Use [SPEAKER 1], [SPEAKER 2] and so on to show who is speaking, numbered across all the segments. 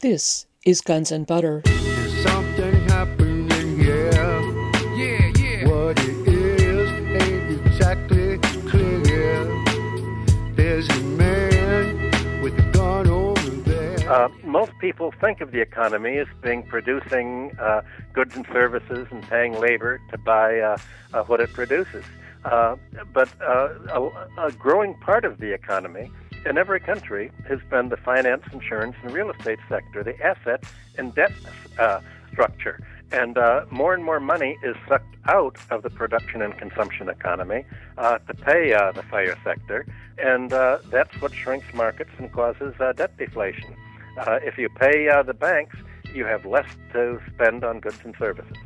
[SPEAKER 1] This is Guns and Butter.
[SPEAKER 2] Something happening, yeah.
[SPEAKER 3] Yeah, yeah.
[SPEAKER 2] What it is ain't exactly clear. There's a man with a gun over there.
[SPEAKER 4] Uh, most people think of the economy as being producing uh, goods and services and paying labor to buy uh, uh, what it produces. Uh, but uh, a, a growing part of the economy in every country has been the finance, insurance, and real estate sector, the asset and debt uh, structure. And uh, more and more money is sucked out of the production and consumption economy uh, to pay uh, the fire sector, and uh, that's what shrinks markets and causes uh, debt deflation. Uh, if you pay the banks, you have less to spend on goods and services.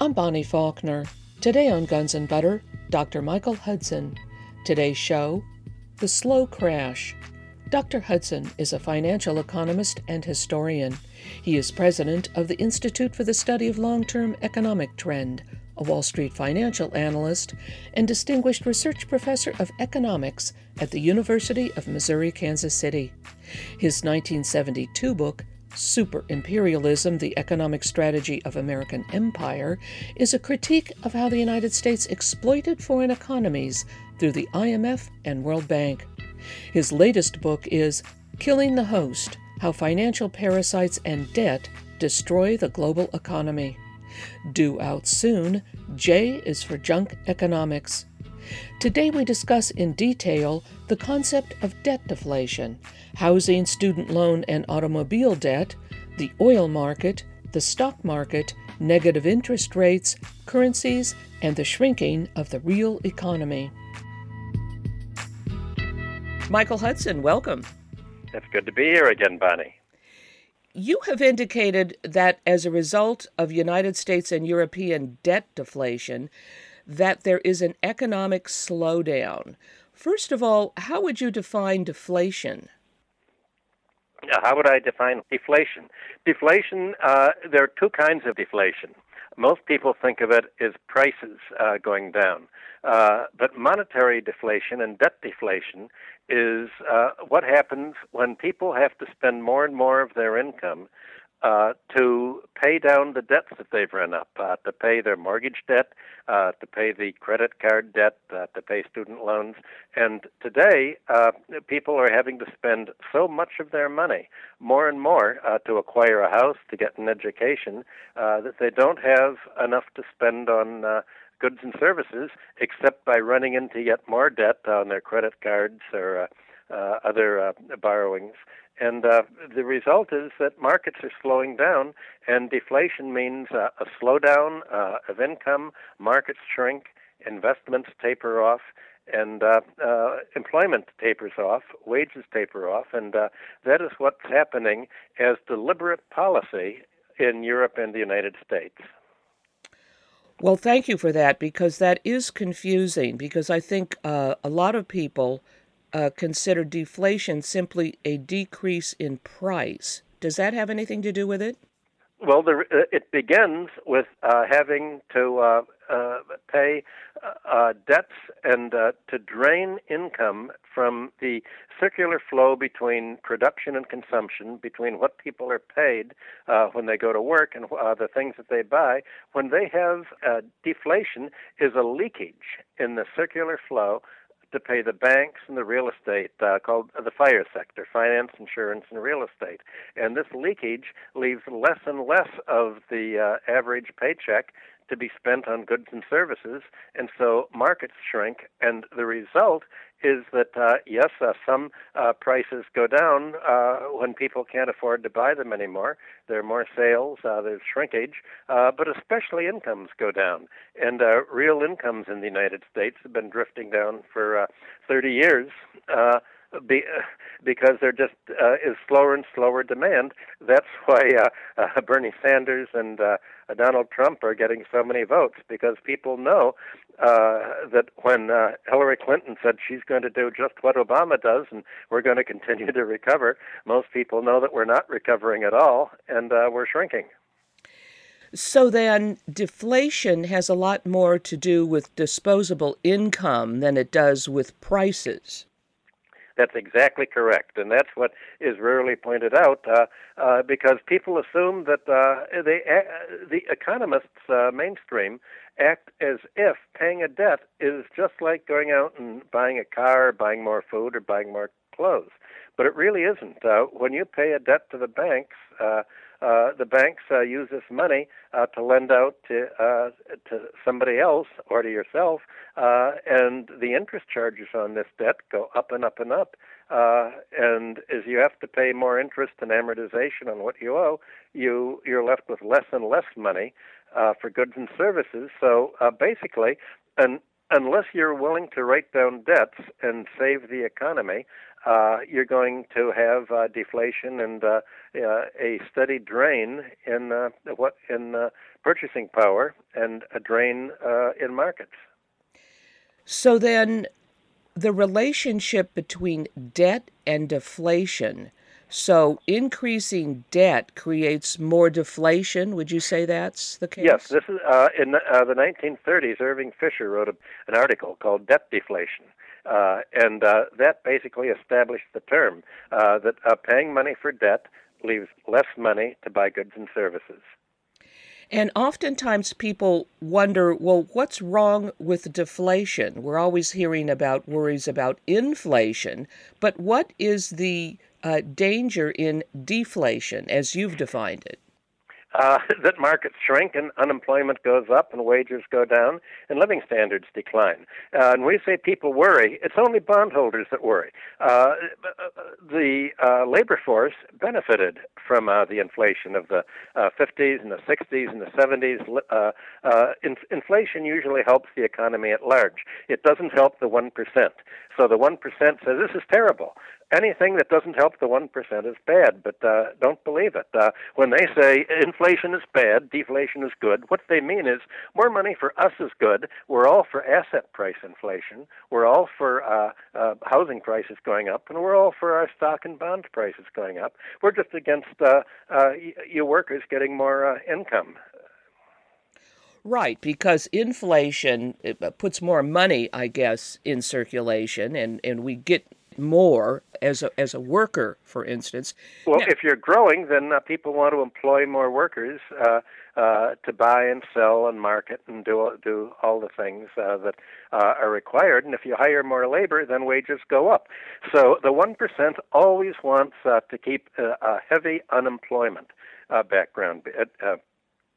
[SPEAKER 1] I'm Bonnie Faulkner. Today on Guns and Butter, Dr. Michael Hudson. Today's show The Slow Crash. Dr. Hudson is a financial economist and historian. He is president of the Institute for the Study of Long Term Economic Trend, a Wall Street financial analyst, and distinguished research professor of economics at the University of Missouri Kansas City. His 1972 book, Super Imperialism The Economic Strategy of American Empire, is a critique of how the United States exploited foreign economies through the IMF and World Bank. His latest book is Killing the Host How Financial Parasites and Debt Destroy the Global Economy. Due out soon, J is for Junk Economics. Today we discuss in detail the concept of debt deflation, housing, student loan, and automobile debt, the oil market, the stock market, negative interest rates, currencies, and the shrinking of the real economy. Michael Hudson, welcome.
[SPEAKER 4] It's good to be here again, Bonnie.
[SPEAKER 1] You have indicated that as a result of United States and European debt deflation, that there is an economic slowdown. First of all, how would you define deflation?
[SPEAKER 4] Now, how would I define deflation? Deflation, uh, there are two kinds of deflation. Most people think of it as prices uh, going down. Uh, but monetary deflation and debt deflation is uh, what happens when people have to spend more and more of their income uh, to pay down the debts that they've run up, uh, to pay their mortgage debt, uh, to pay the credit card debt, uh, to pay student loans. And today, uh, people are having to spend so much of their money, more and more, uh, to acquire a house, to get an education, uh, that they don't have enough to spend on. Uh, goods and services, except by running into yet more debt on their credit cards or uh, uh, other uh, borrowings. And uh, the result is that markets are slowing down, and deflation means uh, a slowdown uh, of income, markets shrink, investments taper off, and uh, uh, employment tapers off, wages taper off, and uh, that is what's happening as deliberate policy in Europe and the United States.
[SPEAKER 1] Well, thank you for that because that is confusing. Because I think a lot of people uh, consider deflation simply a decrease in price. Does that have anything to do with it?
[SPEAKER 4] Well, uh, it begins with uh, having to uh, uh, pay uh, debts and to drain income from the circular flow between production and consumption, between what people are paid when they go to work and the things that they buy. When they have deflation, is a leakage in the circular flow to pay the banks and the real estate uh, called the fire sector, finance, insurance, and real estate. And this leakage leaves less and less of the uh, average paycheck to be spent on goods and services, and so markets shrink, and the result is that uh, yes, uh, some uh, prices go down uh, when people can't afford to buy them anymore. There are more sales, uh, there's shrinkage, uh, but especially incomes go down. And real incomes in the United States have been drifting down for 30 years. Be, because there just uh, is slower and slower demand. That's why uh, uh, Bernie Sanders and uh, Donald Trump are getting so many votes because people know uh, that when uh, Hillary Clinton said she's going to do just what Obama does and we're going to continue to recover, most people know that we're not recovering at all and uh, we're shrinking.
[SPEAKER 1] So then, deflation has a lot more to do with disposable income than it does with prices.
[SPEAKER 4] That's exactly correct, and that's what is rarely pointed out uh, uh, because people assume that uh, they, uh, the economists uh, mainstream act as if paying a debt is just like going out and buying a car, or buying more food, or buying more clothes. But it really isn't. Uh, when you pay a debt to the banks, uh, uh, the banks uh, use this money uh, to lend out to uh, to somebody else or to yourself, uh, and the interest charges on this debt go up and up and up. Uh, and as you have to pay more interest and amortization on what you owe, you you're left with less and less money uh, for goods and services. So uh, basically, and unless you're willing to write down debts and save the economy, uh, you're going to have uh, deflation and uh, uh, a steady drain in uh, what in uh, purchasing power and a drain uh, in markets.
[SPEAKER 1] So then, the relationship between debt and deflation. So increasing debt creates more deflation. Would you say that's the case?
[SPEAKER 4] Yes, this is uh, in uh, the 1930s. Irving Fisher wrote a, an article called "Debt Deflation," uh, and uh, that basically established the term uh, that uh, paying money for debt leaves less money to buy goods and services.
[SPEAKER 1] And oftentimes people wonder, well, what's wrong with deflation? We're always hearing about worries about inflation, but what is the uh, danger in deflation as you've defined it?
[SPEAKER 4] Uh, that markets shrink and unemployment goes up and wages go down and living standards decline. Uh, and we say people worry. It's only bondholders that worry. Uh, the uh, labor force benefited from uh, the inflation of the 50s uh, and the 60s and the 70s. In- inflation usually helps the economy at large. It doesn't help the 1%. So the 1% says this is terrible anything that doesn't help the 1% is bad, but uh, don't believe it. Uh, when they say inflation is bad, deflation is good, what they mean is more money for us is good. We're all for asset price inflation. We're all for uh, uh, housing prices going up, and we're all for our stock and bond prices going up. We're just against uh, uh, you workers getting more uh, income.
[SPEAKER 1] Right, because inflation uh, puts more money, I guess, in circulation, and, and we get more as a, as a worker, for instance.
[SPEAKER 4] Well, now, if you're growing, then uh, people want to employ more workers uh, uh, to buy and sell and market and do do all the things uh, that uh, are required. And if you hire more labor, then wages go up. So the one percent always wants uh, to keep a, a heavy unemployment background.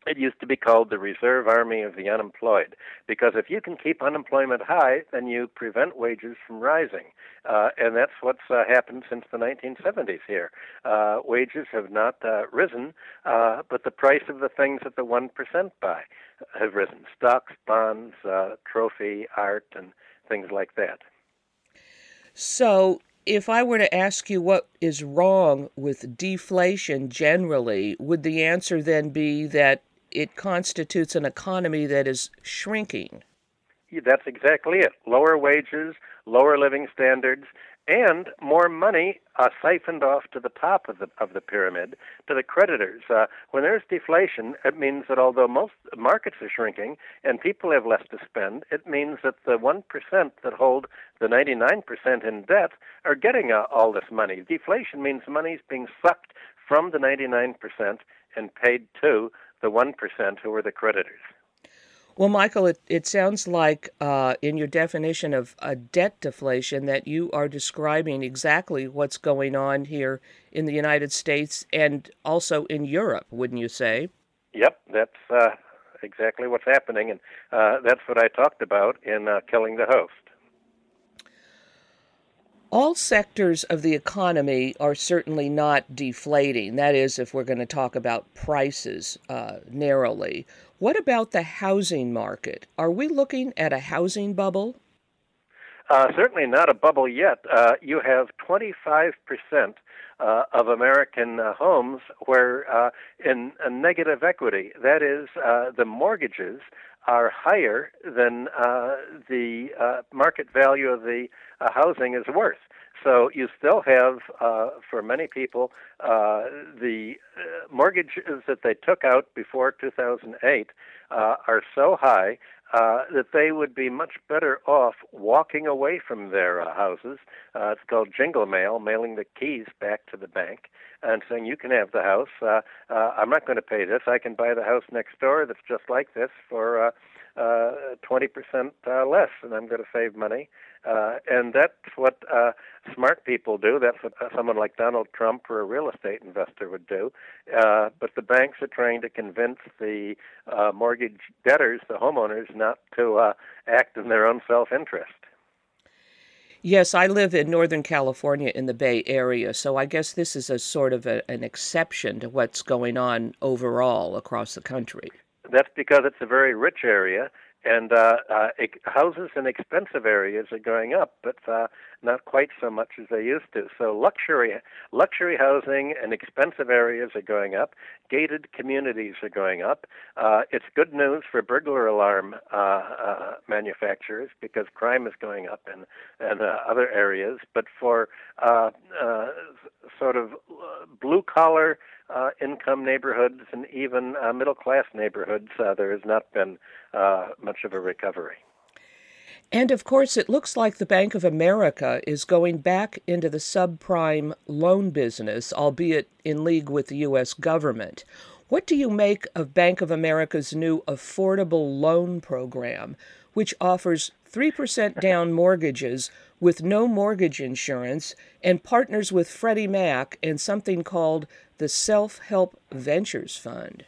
[SPEAKER 4] It used to be called the Reserve Army of the Unemployed, because if you can keep unemployment high, then you prevent wages from rising. Uh, and that's what's uh, happened since the 1970s here. Uh, wages have not uh, risen, uh, but the price of the things that the 1% buy have risen stocks, bonds, uh, trophy, art, and things like that.
[SPEAKER 1] So, if I were to ask you what is wrong with deflation generally, would the answer then be that it constitutes an economy that is shrinking.
[SPEAKER 4] That's exactly it. Lower wages, lower living standards, and more money uh, siphoned off to the top of the of the pyramid to the creditors. Uh, when there's deflation, it means that although most markets are shrinking and people have less to spend, it means that the one percent that hold the 99% in debt are getting uh, all this money. Deflation means money is being sucked from the 99% and paid to the 1% who are the creditors.
[SPEAKER 1] Well, Michael, it, it sounds like uh, in your definition of a debt deflation that you are describing exactly what's going on here in the United States and also in Europe, wouldn't you say?
[SPEAKER 4] Yep, that's uh, exactly what's happening, and uh, that's what I talked about in uh, Killing the Host.
[SPEAKER 1] All sectors of the economy are certainly not deflating. That is, if we're going to talk about prices uh, narrowly. What about the housing market? Are we looking at a housing bubble?
[SPEAKER 4] Uh, certainly not a bubble yet. Uh, you have 25% uh, of American uh, homes where uh, in a negative equity. That is, uh, the mortgages are higher than uh, the uh, market value of the uh, housing is worth. So you still have, uh, for many people, uh, the uh, mortgages that they took out before 2008 uh, are so high uh, that they would be much better off walking away from their uh, houses. Uh, it's called jingle mail, mailing the keys back to the bank and saying, "You can have the house. Uh, uh, I'm not going to pay this. I can buy the house next door that's just like this for uh, uh, 20% uh, less, and I'm going to save money." Uh, and that's what uh, smart people do. That's what uh, someone like Donald Trump or a real estate investor would do. Uh, but the banks are trying to convince the uh, mortgage debtors, the homeowners, not to uh, act in their own self interest.
[SPEAKER 1] Yes, I live in Northern California in the Bay Area, so I guess this is a sort of a, an exception to what's going on overall across the country.
[SPEAKER 4] That's because it's a very rich area, and uh, uh, houses in expensive areas are going up, but uh, not quite so much as they used to. So luxury luxury housing and expensive areas are going up. Gated communities are going up. Uh, it's good news for burglar alarm uh, uh, manufacturers because crime is going up in, in uh, other areas. But for uh, uh, sort of blue collar uh, income neighborhoods and even uh, middle class neighborhoods, uh, there has not been much of a recovery.
[SPEAKER 1] And of course, it looks like the Bank of America is going back into the subprime loan business, albeit in league with the U.S. government. What do you make of Bank of America's new affordable loan program, which offers 3% down mortgages with no mortgage insurance and partners with Freddie Mac and something called the Self Help Ventures Fund?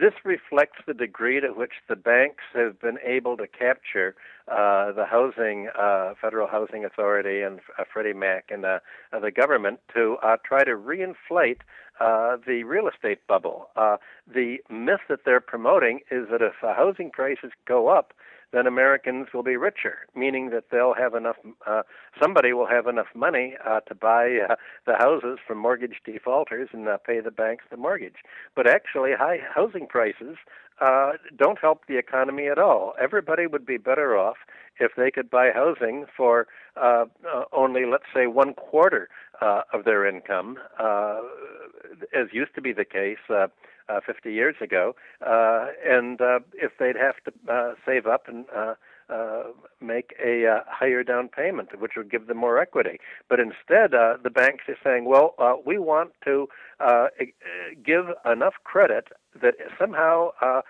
[SPEAKER 4] This reflects the degree to which the banks have been able to capture uh, the housing, uh, Federal Housing Authority, and uh, Freddie Mac, and uh, the government to uh, try to reinflate uh, the real estate bubble. Uh, the myth that they're promoting is that if the housing prices go up, then Americans will be richer, meaning that they'll have enough, uh, somebody will have enough money uh, to buy uh, the houses from mortgage defaulters and uh, pay the banks the mortgage. But actually, high housing prices uh, don't help the economy at all. Everybody would be better off if they could buy housing for uh, uh, only, let's say, one quarter uh, of their income, uh, as used to be the case uh, uh, 50 years ago. Uh, and uh, if they'd have to uh, save up and uh, uh, make a uh, higher down payment, which would give them more equity. But instead, uh, the banks are saying, well, uh, we want to uh, give enough credit that somehow uh,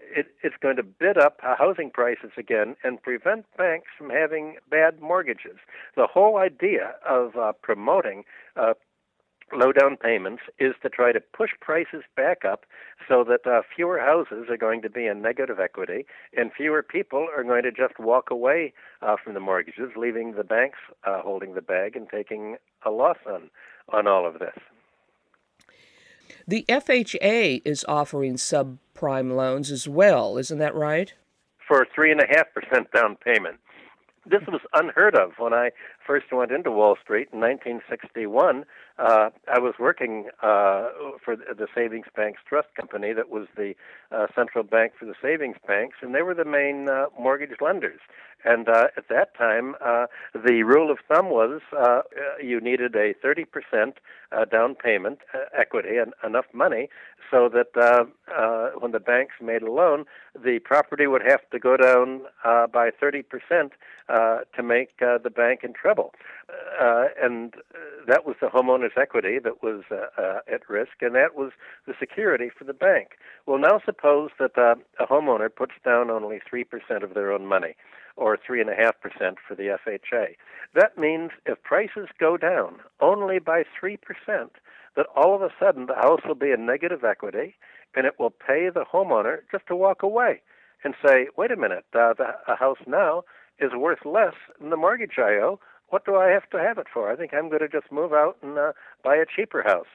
[SPEAKER 4] it, it's going to bid up housing prices again and prevent banks from having bad mortgages. The whole idea of uh, promoting uh, low down payments is to try to push prices back up so that uh, fewer houses are going to be in negative equity and fewer people are going to just walk away uh, from the mortgages, leaving the banks uh, holding the bag and taking a loss on, on all of this.
[SPEAKER 1] The FHA is offering subprime loans as well, isn't that right?
[SPEAKER 4] For 3.5% down payment. This was unheard of when I first went into Wall Street in 1961 uh, I was working uh, for the Savings Banks Trust Company, that was the uh, central bank for the savings banks, and they were the main uh, mortgage lenders. And uh, at that time, uh, the rule of thumb was uh, uh you needed a 30% uh, down payment uh, equity and enough money so that when the banks made a loan, the property would have to go down by 30% uh, to make the bank in trouble. And that was the homeowner's equity that was at risk, and that was the security for the bank. Well, now suppose that a homeowner puts down only 3% of their own money or 3.5% for the FHA. That means if prices go down only by 3%, that all of a sudden the house will be in negative equity and it will pay the homeowner just to walk away and say, wait a minute, uh, the a house now is worth less than the mortgage I owe. What do I have to have it for? I think I'm going to just move out and uh, buy a cheaper house.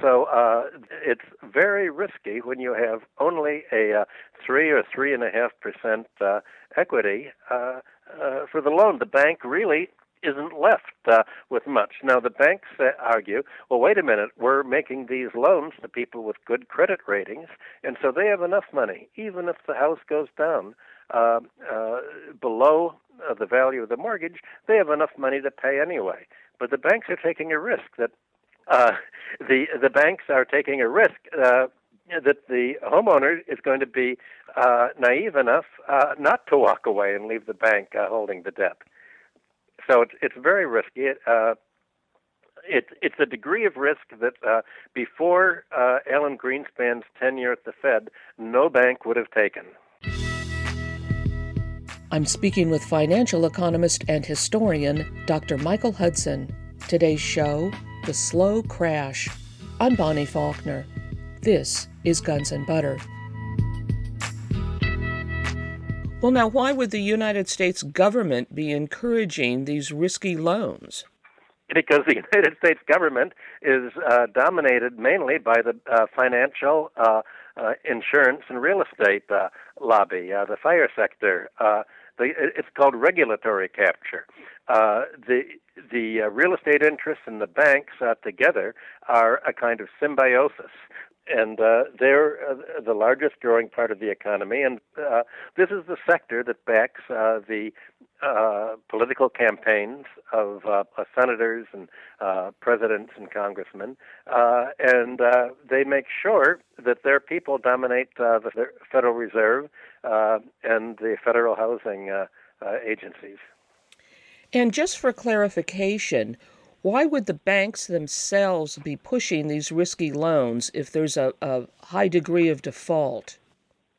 [SPEAKER 4] So uh, it's very risky when you have only a uh, three or three and a half percent uh, equity uh, uh, for the loan. The bank really isn't left uh, with much. Now, the banks uh, argue, well, wait a minute, we're making these loans to people with good credit ratings, and so they have enough money, even if the house goes down uh, uh, below uh, the value of the mortgage, they have enough money to pay anyway. But the banks are taking a risk that uh, the the banks are taking a risk uh, that the homeowner is going to be uh, naive enough uh, not to walk away and leave the bank uh, holding the debt. So it's it's very risky. It, uh, it, it's a degree of risk that uh, before uh, Alan Greenspan's tenure at the Fed, no bank would have taken.
[SPEAKER 1] I'm speaking with financial economist and historian Dr. Michael Hudson. Today's show The Slow Crash. I'm Bonnie Faulkner. This is Guns and Butter. Well, now, why would the United States government be encouraging these risky loans?
[SPEAKER 4] Because the United States government is uh, dominated mainly by the uh, financial, uh, uh insurance, and real estate uh, lobby, uh, the fire sector. It's called regulatory capture. the the real estate interests and the banks together are a kind of symbiosis and uh, they're uh, the largest growing part of the economy. And uh, this is the sector that backs uh, the uh, political campaigns of uh, uh senators and uh, presidents and congressmen, uh, and they make sure that their people dominate the Federal Reserve and the federal housing agencies.
[SPEAKER 1] And just for clarification, why would the banks themselves be pushing these risky loans if there's a, a high degree of default?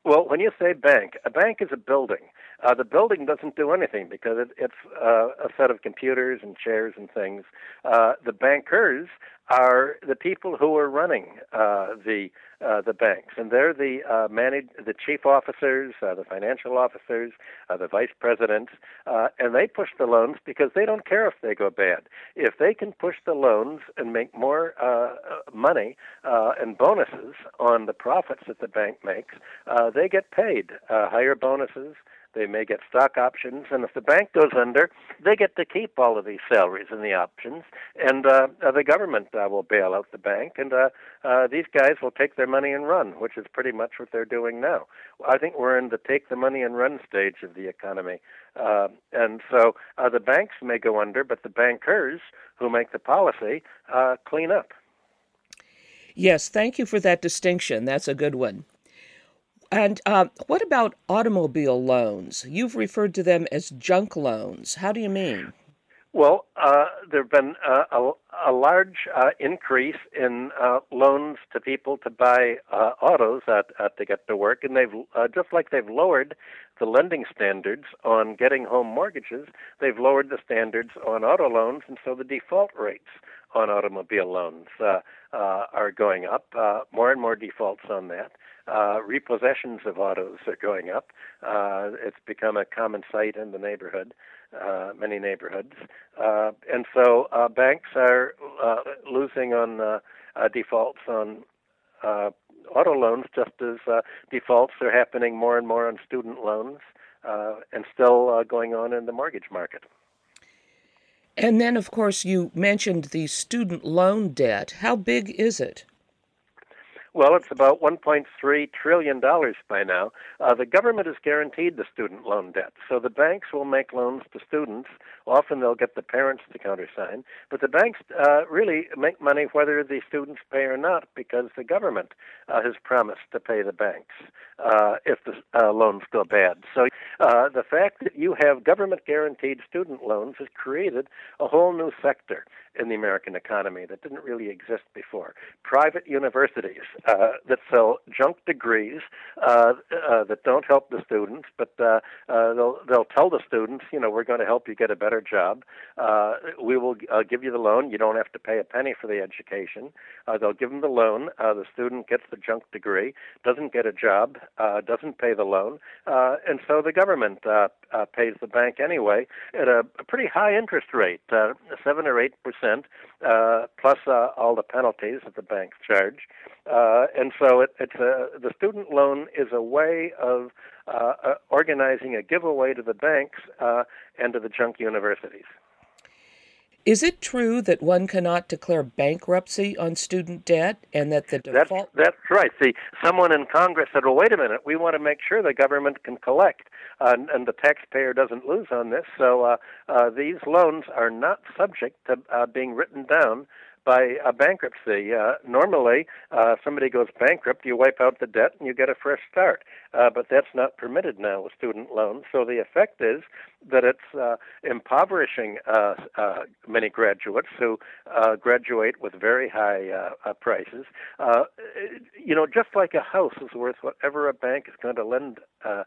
[SPEAKER 4] Well, when you say bank, a bank is a building. Uh, the building doesn't do anything because it, it's uh, a set of computers and chairs and things. Uh, the bankers are the people who are running uh, the uh, the banks, and they're the uh, manage the chief officers, the financial officers, the vice presidents, and they push the loans because they don't care if they go bad. If they can push the loans and make more money and bonuses on the profits that the bank makes, they get paid higher bonuses. They may get stock options, and if the bank goes under, they get to keep all of these salaries and the options, and uh, the government uh, will bail out the bank, and uh, uh, these guys will take their money and run, which is pretty much what they're doing now. I think we're in the take the money and run stage of the economy, uh, and so uh, the banks may go under, but the bankers who make the policy uh, clean up.
[SPEAKER 1] Yes, thank you for that distinction. That's a good one. And uh, what about automobile loans? You've referred to them as junk loans. How do you mean?
[SPEAKER 4] Well, uh, there have been uh, a, a, large uh, increase in uh, loans to people to buy uh, autos to get to work, and they've just like they've lowered the lending standards on getting home mortgages, they've lowered the standards on auto loans, and so the default rates on automobile loans are going up. more and more defaults on that. Uh, repossessions of autos are going up. Uh, it's become a common sight in the neighborhood, uh, many neighborhoods, uh, and so uh, banks are uh, losing on uh, uh, defaults on uh, auto loans, just as uh, defaults are happening more and more on student loans, uh, and still uh, going on in the mortgage market.
[SPEAKER 1] And then, of course, you mentioned the student loan debt. How big is it?
[SPEAKER 4] Well, it's about 1.3 trillion dollars by now. Uh, the government has guaranteed the student loan debt, so the banks will make loans to students. Often they'll get the parents to countersign, but the banks uh, really make money whether the students pay or not because the government uh, has promised to pay the banks uh, if the uh, loans go bad. So uh, the fact that you have government guaranteed student loans has created a whole new sector in the American economy that didn't really exist before. Private universities uh, that sell junk degrees uh, uh, that don't help the students, but uh, uh, they'll they'll tell the students, you know, we're going to help you get a better job. Uh, we will give you the loan. You don't have to pay a penny for the education. They'll give them the loan. The student gets the junk degree, doesn't get a job, doesn't pay the loan, and so the government pays the bank anyway at a, a pretty high interest rate, seven or eight percent, uh, plus uh, all the penalties that the banks charge. Uh, and so it, it's a, the student loan is a way of uh, uh, organizing a giveaway to the banks uh, and to the junk universities.
[SPEAKER 1] Is it true that one cannot declare bankruptcy on student debt and that the default?
[SPEAKER 4] That's, that's right. See, someone in Congress said, well, wait a minute, we want to make sure the government can collect uh, and the taxpayer doesn't lose on this. So uh, uh, these loans are not subject to uh, being written down by a bankruptcy. Uh, normally, uh, somebody goes bankrupt, you wipe out the debt, and you get a fresh start. Uh, but that's not permitted now with student loans. So the effect is that it's uh, impoverishing uh, uh, many graduates who uh, graduate with very high uh, uh, prices. Uh, you know, just like a house is worth whatever a bank is going to lend uh,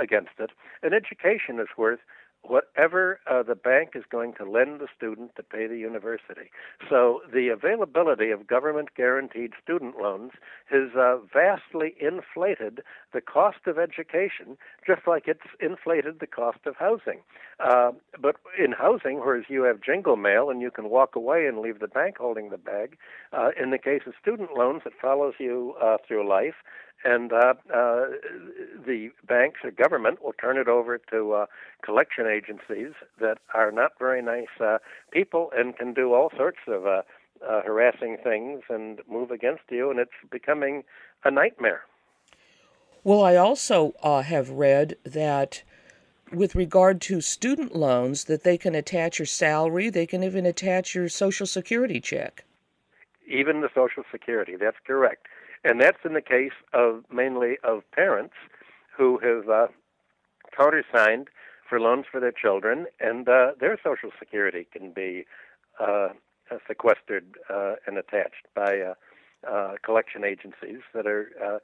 [SPEAKER 4] against it, an education is worth whatever uh, the bank is going to lend the student to pay the university. So the availability of government guaranteed student loans has uh, vastly inflated the cost of education, just like it's inflated the cost of housing. Uh, but in housing, whereas you have jingle mail and you can walk away and leave the bank holding the bag, uh, in the case of student loans, it follows you uh, through life and uh, uh, the banks or government will turn it over to uh, collection agencies that are not very nice uh, people and can do all sorts of uh, uh, harassing things and move against you, and it's becoming a nightmare.
[SPEAKER 1] Well, I also have read that with regard to student loans that they can attach your salary, they can even attach your social security check.
[SPEAKER 4] Even the social security, that's correct and that's in the case of mainly of parents who have uh, countersigned for loans for their children, and uh, their social security can be uh, sequestered uh, and attached by uh, uh, collection agencies that are uh,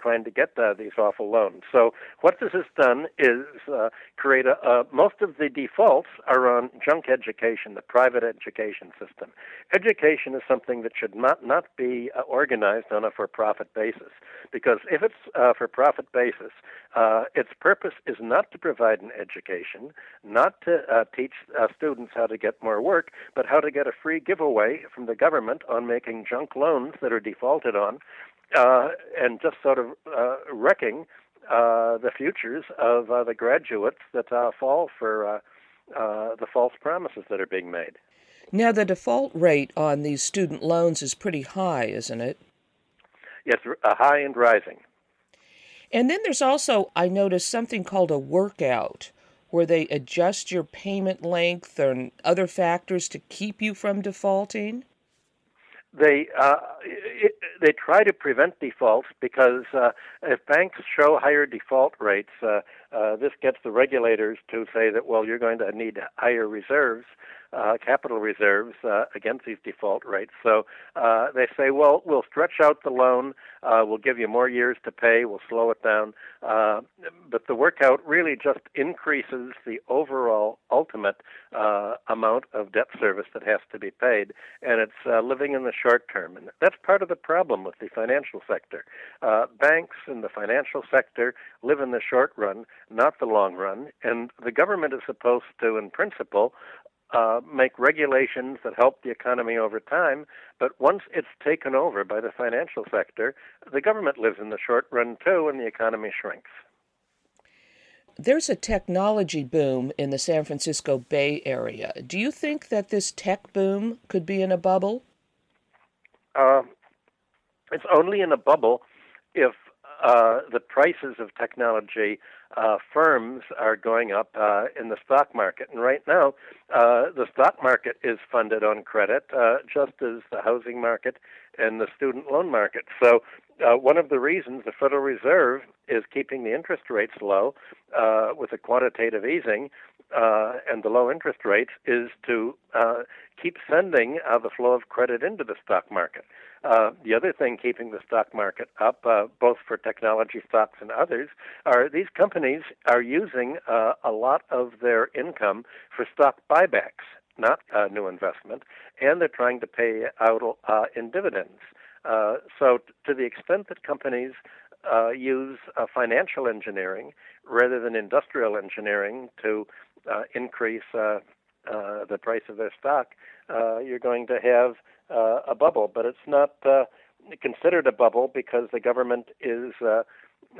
[SPEAKER 4] trying to get uh, these awful loans. So what this has done is uh, create a, uh, most of the defaults are on junk education, the private education system. Education is something that should not not be uh, organized on a for-profit basis because if it's uh, for-profit basis, uh, its purpose is not to provide an education, not to teach students how to get more work, but how to get a free giveaway from the government on making junk loans that are defaulted on uh, and just sort of uh, wrecking uh, the futures of uh, the graduates that uh, fall for uh, uh, the false promises that are being made.
[SPEAKER 1] Now, the default rate on these student loans is pretty high, isn't it?
[SPEAKER 4] Yes, uh, high and rising.
[SPEAKER 1] And then there's also, I noticed, something called a workout, where they adjust your payment length and other factors to keep you from defaulting
[SPEAKER 4] they uh, it, they try to prevent defaults because uh, if banks show higher default rates, uh, uh, this gets the regulators to say that well, you're going to need higher reserves, uh, capital reserves uh, against these default rates. So uh, they say, well, we'll stretch out the loan, uh, we'll give you more years to pay, we'll slow it down. Uh, but the workout really just increases the overall ultimate uh, amount of debt service that has to be paid, and it's uh, living in the short term. And that's part of the problem with the financial sector. Uh, banks in the financial sector live in the short run, not the long run, and the government is supposed to, in principle, uh, make regulations that help the economy over time. But once it's taken over by the financial sector, the government lives in the short run too, and the economy shrinks.
[SPEAKER 1] There's a technology boom in the San Francisco Bay Area. Do you think that this tech boom could be in a bubble?
[SPEAKER 4] Uh, it's only in a bubble if uh, the prices of technology uh, firms are going up uh, in the stock market. And right now, uh, the stock market is funded on credit, uh, just as the housing market and the student loan market. So, uh, one of the reasons the Federal Reserve is keeping the interest rates low uh, with the quantitative easing uh, and the low interest rates is to uh, keep sending uh, the flow of credit into the stock market. Uh, the other thing keeping the stock market up, uh, both for technology stocks and others, are these companies are using uh, a lot of their income for stock buybacks, not uh, new investment, and they're trying to pay out uh, in dividends. Uh, so, t- to the extent that companies uh, use financial engineering rather than industrial engineering to uh, increase the price of their stock, uh, you're going to have uh, a bubble. But it's not uh, considered a bubble because the government is uh,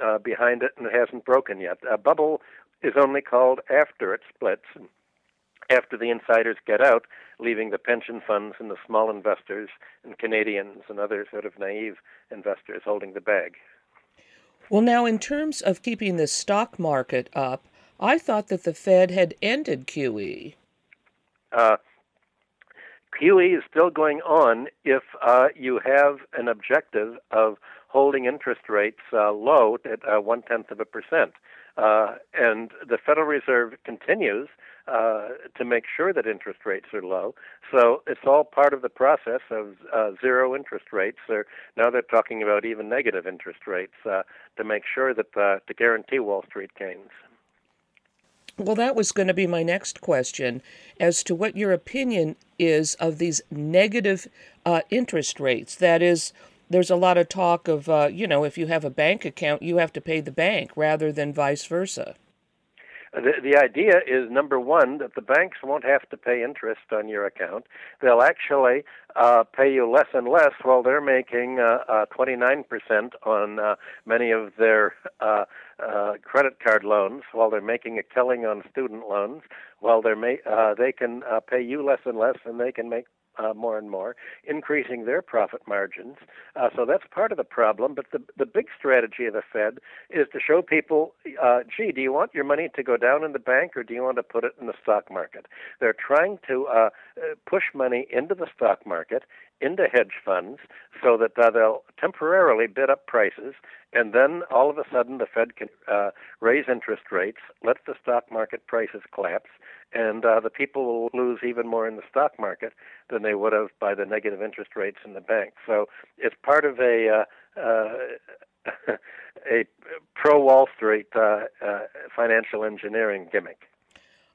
[SPEAKER 4] uh, behind it and it hasn't broken yet. A bubble is only called after it splits, after the insiders get out, leaving the pension funds and the small investors and Canadians and other sort of naive investors holding the bag.
[SPEAKER 1] Well, now, in terms of keeping the stock market up, I thought that the Fed had ended QE.
[SPEAKER 4] Uh, QE is still going on if uh, you have an objective of holding interest rates uh, low at uh, one tenth of a percent. Uh, and the Federal Reserve continues uh, to make sure that interest rates are low. So it's all part of the process of uh, zero interest rates. Or now they're talking about even negative interest rates uh, to make sure that uh, to guarantee Wall Street gains.
[SPEAKER 1] Well, that was going to be my next question as to what your opinion is of these negative uh, interest rates. That is, there's a lot of talk of, uh, you know, if you have a bank account, you have to pay the bank rather than vice versa.
[SPEAKER 4] The, the idea is number one that the banks won't have to pay interest on your account. They'll actually uh, pay you less and less while they're making uh, uh, 29% on uh, many of their uh, credit card loans, while they're making a killing on student loans, while they're ma- uh, they can uh, pay you less and less, and they can make uh, more and more, increasing their profit margins. Uh, so that's part of the problem. But the the big strategy of the Fed is to show people, uh, gee, do you want your money to go down in the bank or do you want to put it in the stock market? They're trying to uh, uh push money into the stock market, into hedge funds, so that uh, they'll temporarily bid up prices, and then all of a sudden the Fed can uh, raise interest rates, let the stock market prices collapse, and uh, the people will lose even more in the stock market than they would have by the negative interest rates in the bank. So it's part of a uh, uh, a pro Wall Street uh, uh, financial engineering gimmick.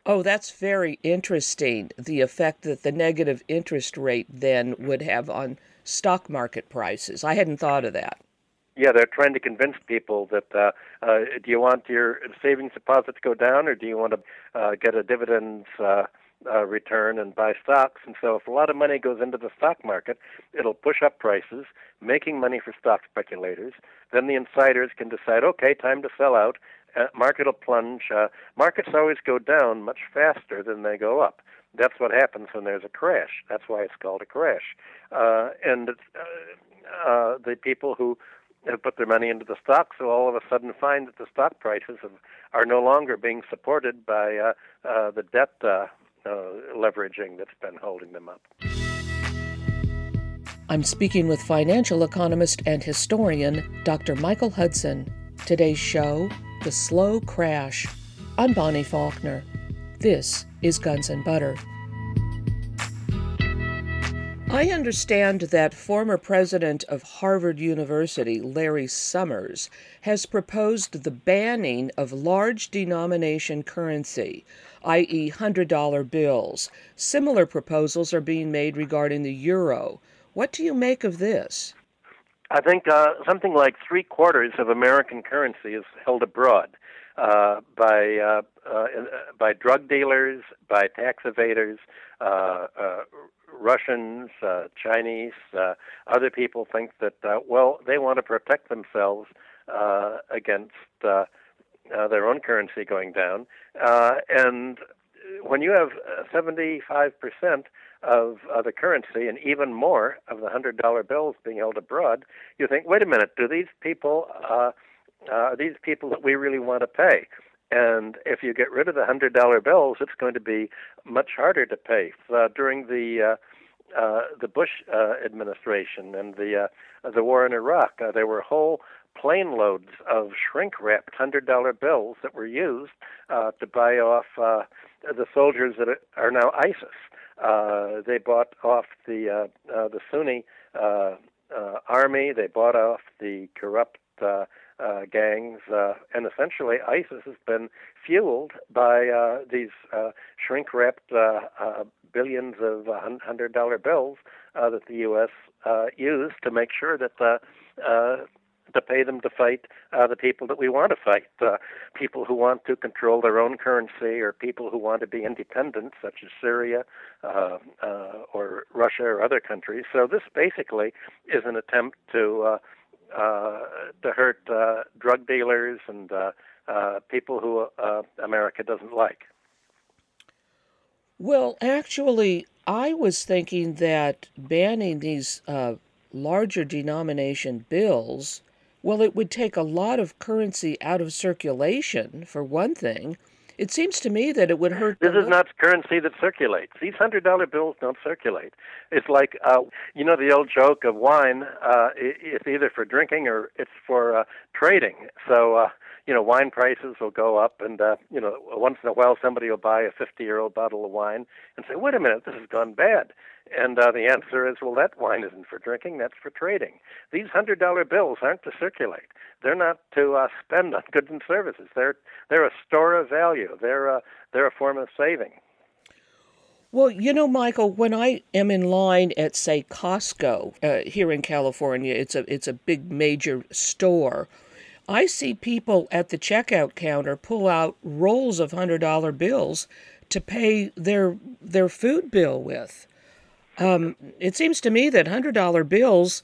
[SPEAKER 1] Oh, that's very interesting. The effect that the negative interest rate then would have on stock market prices. I hadn't thought of that.
[SPEAKER 4] Yeah, they're trying to convince people that uh, uh, do you want your savings deposit to go down, or do you want to uh, get a dividends uh, uh, return and buy stocks? And so, if a lot of money goes into the stock market, it'll push up prices, making money for stock speculators. Then the insiders can decide, okay, time to sell out. Uh, market will plunge. Uh, markets always go down much faster than they go up. That's what happens when there's a crash. That's why it's called a crash. Uh, and uh, uh, the people who have put their money into the stock, so all of a sudden find that the stock prices have, are no longer being supported by uh, uh, the debt uh, uh, leveraging that's been holding them up.
[SPEAKER 1] I'm speaking with financial economist and historian Dr. Michael Hudson. Today's show The Slow Crash. I'm Bonnie Faulkner. This is Guns and Butter. I understand that former president of Harvard University, Larry Summers, has proposed the banning of large denomination currency, i.e., $100 bills. Similar proposals are being made regarding the euro. What do you make of this?
[SPEAKER 4] I think uh, something like three quarters of American currency is held abroad uh, by uh, uh by drug dealers, by tax evaders, uh, uh, Russians, uh, Chinese, uh, other people think that uh, well they want to protect themselves uh, against uh, uh, their own currency going down, uh, and when you have 75 percent of uh, the currency and even more of the hundred dollar bills being held abroad, you think, wait a minute, do these people uh, uh, are these people that we really want to pay? And if you get rid of the hundred dollar bills, it's going to be much harder to pay. Uh, during the uh, uh, the Bush uh, administration and the uh, the war in Iraq, uh, there were whole plane loads of shrink wrapped hundred dollar bills that were used uh, to buy off uh, the soldiers that are now ISIS. Uh, they bought off the uh, uh, the Sunni uh, uh, army. They bought off the corrupt uh, uh, gangs, uh, and essentially ISIS has been fueled by uh, these uh, shrink-wrapped uh, uh, billions of uh, hundred-dollar bills uh, that the U.S. Uh, used to make sure that uh, uh, to pay them to fight uh, the people that we want to fight, uh, people who want to control their own currency, or people who want to be independent, such as Syria uh, uh, or Russia or other countries. So this basically is an attempt to uh, uh, to hurt uh, drug dealers and uh, uh, people who uh, America doesn't like.
[SPEAKER 1] Well, actually, I was thinking that banning these uh, larger denomination bills, well, it would take a lot of currency out of circulation, for one thing, It seems to me that it would hurt.
[SPEAKER 4] This is not currency that circulates. These hundred dollar bills don't circulate. It's like uh, you know the old joke of wine. Uh, it's either for drinking or it's for uh, trading. So uh, you know wine prices will go up, and uh, you know once in a while somebody will buy a fifty year old bottle of wine and say, "Wait a minute, this has gone bad." And uh, the answer is, well, that wine isn't for drinking, that's for trading. These $100 bills aren't to circulate. They're not to uh, spend on goods and services. They're, they're a store of value, they're a, they're a form of saving.
[SPEAKER 1] Well, you know, Michael, when I am in line at, say, Costco uh, here in California, it's a it's a big major store. I see people at the checkout counter pull out rolls of hundred dollar bills to pay their their food bill with. Um, it seems to me that $100 bills,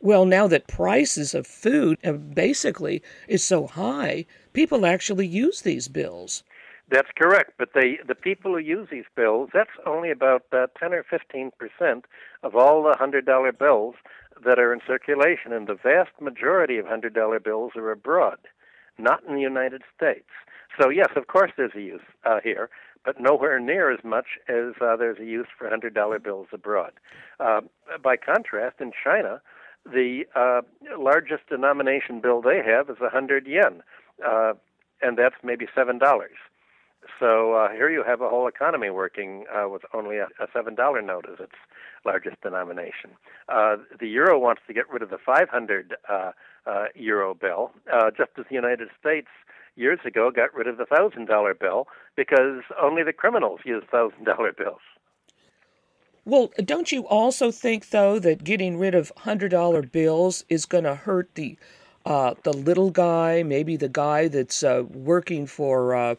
[SPEAKER 1] well, now that prices of food basically is so high, people actually use these bills.
[SPEAKER 4] That's correct, but they, the people who use these bills, that's only about uh, 10 or 15 percent of all the $100 bills that are in circulation, and the vast majority of $100 bills are abroad, not in the United States. So, yes, of course there's a use uh, here, but nowhere near as much as uh, there's a use for $100 bills abroad. Uh, by contrast, in China, the uh, largest denomination bill they have is a 100 yen, uh, and that's maybe $7. So uh, here you have a whole economy working uh, with only a, a $7 note as its largest denomination. Uh, the euro wants to get rid of the 500 uh, uh, euro bill, uh, just as the United States years ago got rid of the thousand dollar bill because only the criminals use thousand dollar bills.
[SPEAKER 1] Well, don't you also think though that getting rid of hundred dollar bills is going to hurt the uh, the little guy, maybe the guy that's uh, working for uh,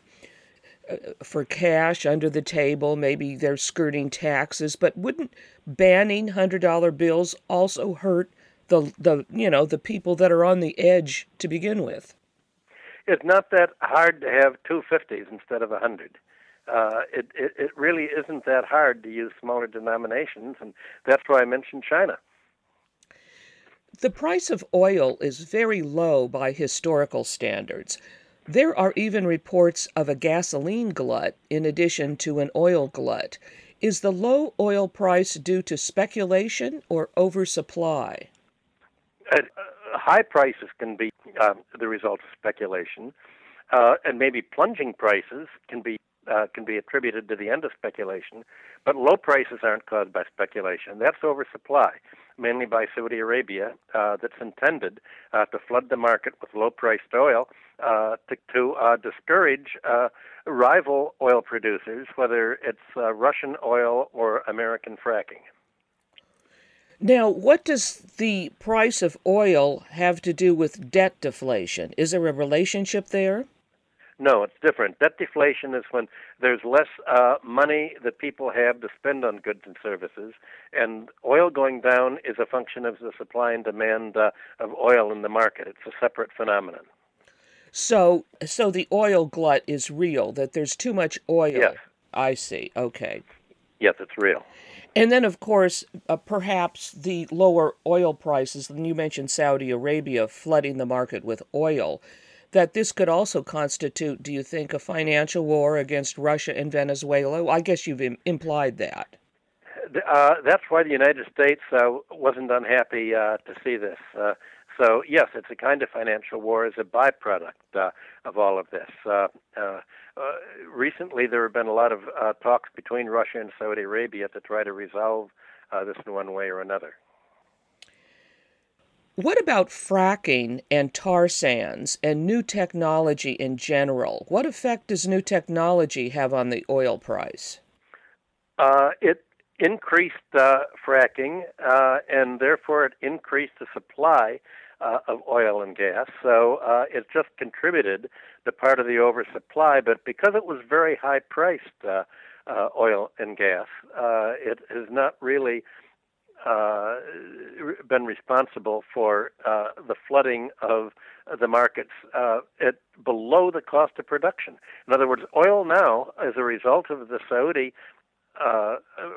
[SPEAKER 1] uh for cash under the table, maybe they're skirting taxes, but wouldn't banning hundred dollar bills also hurt the the you know the people that are on the edge to begin with?
[SPEAKER 4] It's not that hard to have two fifties instead of a hundred. Uh, it, it it really isn't that hard to use smaller denominations, and that's why I mentioned China.
[SPEAKER 1] The price of oil is very low by historical standards. There are even reports of a gasoline glut in addition to an oil glut. Is the low oil price due to speculation or oversupply?
[SPEAKER 4] Uh, high prices can be uh, the result of speculation, uh, and maybe plunging prices can be uh, can be attributed to the end of speculation, but low prices aren't caused by speculation. That's oversupply, mainly by Saudi Arabia, uh, that's intended uh, to flood the market with low-priced oil uh, to, to uh, discourage uh, rival oil producers, whether it's Russian oil or American fracking.
[SPEAKER 1] Now, what does the price of oil have to do with debt deflation? Is there a relationship there?
[SPEAKER 4] No, it's different. Debt deflation is when there's less uh, money that people have to spend on goods and services, and oil going down is a function of the supply and demand uh, of oil in the market. It's a separate phenomenon.
[SPEAKER 1] So, so the oil glut is real. That there's too much oil.
[SPEAKER 4] Yes.
[SPEAKER 1] I see. Okay.
[SPEAKER 4] Yes, it's real.
[SPEAKER 1] And then, of course, uh, perhaps the lower oil prices, and you mentioned Saudi Arabia flooding the market with oil, that this could also constitute, do you think, a financial war against Russia and Venezuela? I guess you've Im- implied that.
[SPEAKER 4] Uh, that's why the United States uh, wasn't unhappy uh, to see this. So, yes, it's a kind of financial war as a byproduct uh, of all of this. Uh, uh, uh, recently, there have been a lot of uh, talks between Russia and Saudi Arabia to try to resolve uh, this in one way or another.
[SPEAKER 1] What about fracking and tar sands and new technology in general? What effect does new technology have on the oil price?
[SPEAKER 4] Uh, it increased uh, fracking, uh, and therefore it increased the supply uh, of oil and gas. So uh, it just contributed to part of the oversupply. But because it was very high priced uh, uh, oil and gas, uh, it has not really uh, been responsible for uh, the flooding of the markets uh, at below the cost of production. In other words, oil now, as a result of the Saudi uh,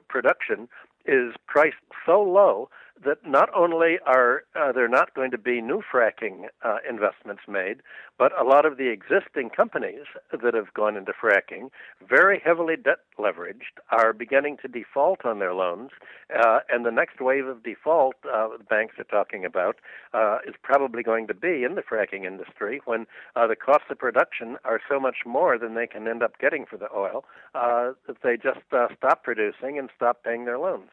[SPEAKER 4] production, is priced so low that not only are uh, there not going to be new fracking uh, investments made, but a lot of the existing companies that have gone into fracking, very heavily debt leveraged, are beginning to default on their loans. Uh, and the next wave of default uh, the banks are talking about uh, is probably going to be in the fracking industry when uh, the costs of production are so much more than they can end up getting for the oil that they just stop producing and stop paying their loans.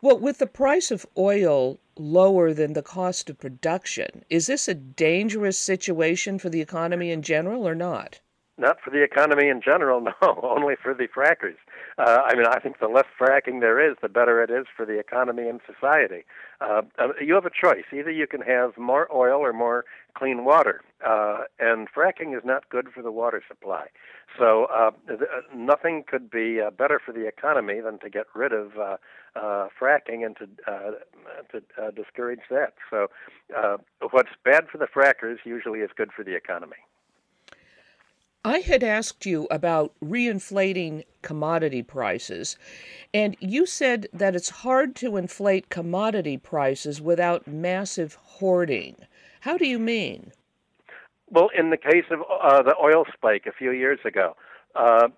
[SPEAKER 1] Well, with the price of oil lower than the cost of production, is this a dangerous situation for the economy in general or not?
[SPEAKER 4] Not for the economy in general, no, only for the frackers. Uh, I mean, I think the less fracking there is, the better it is for the economy and society. Uh, uh you have a choice. Either you can have more oil or more clean water, uh, and fracking is not good for the water supply. So uh, th- uh, nothing could be uh, better for the economy than to get rid of uh, uh, fracking and to uh, to uh, discourage that. So uh, what's bad for the frackers usually is good for the economy.
[SPEAKER 1] I had asked you about reinflating commodity prices, and you said that it's hard to inflate commodity prices without massive hoarding. How do you mean?
[SPEAKER 4] Well, in the case of uh, the oil spike a few years ago, uh,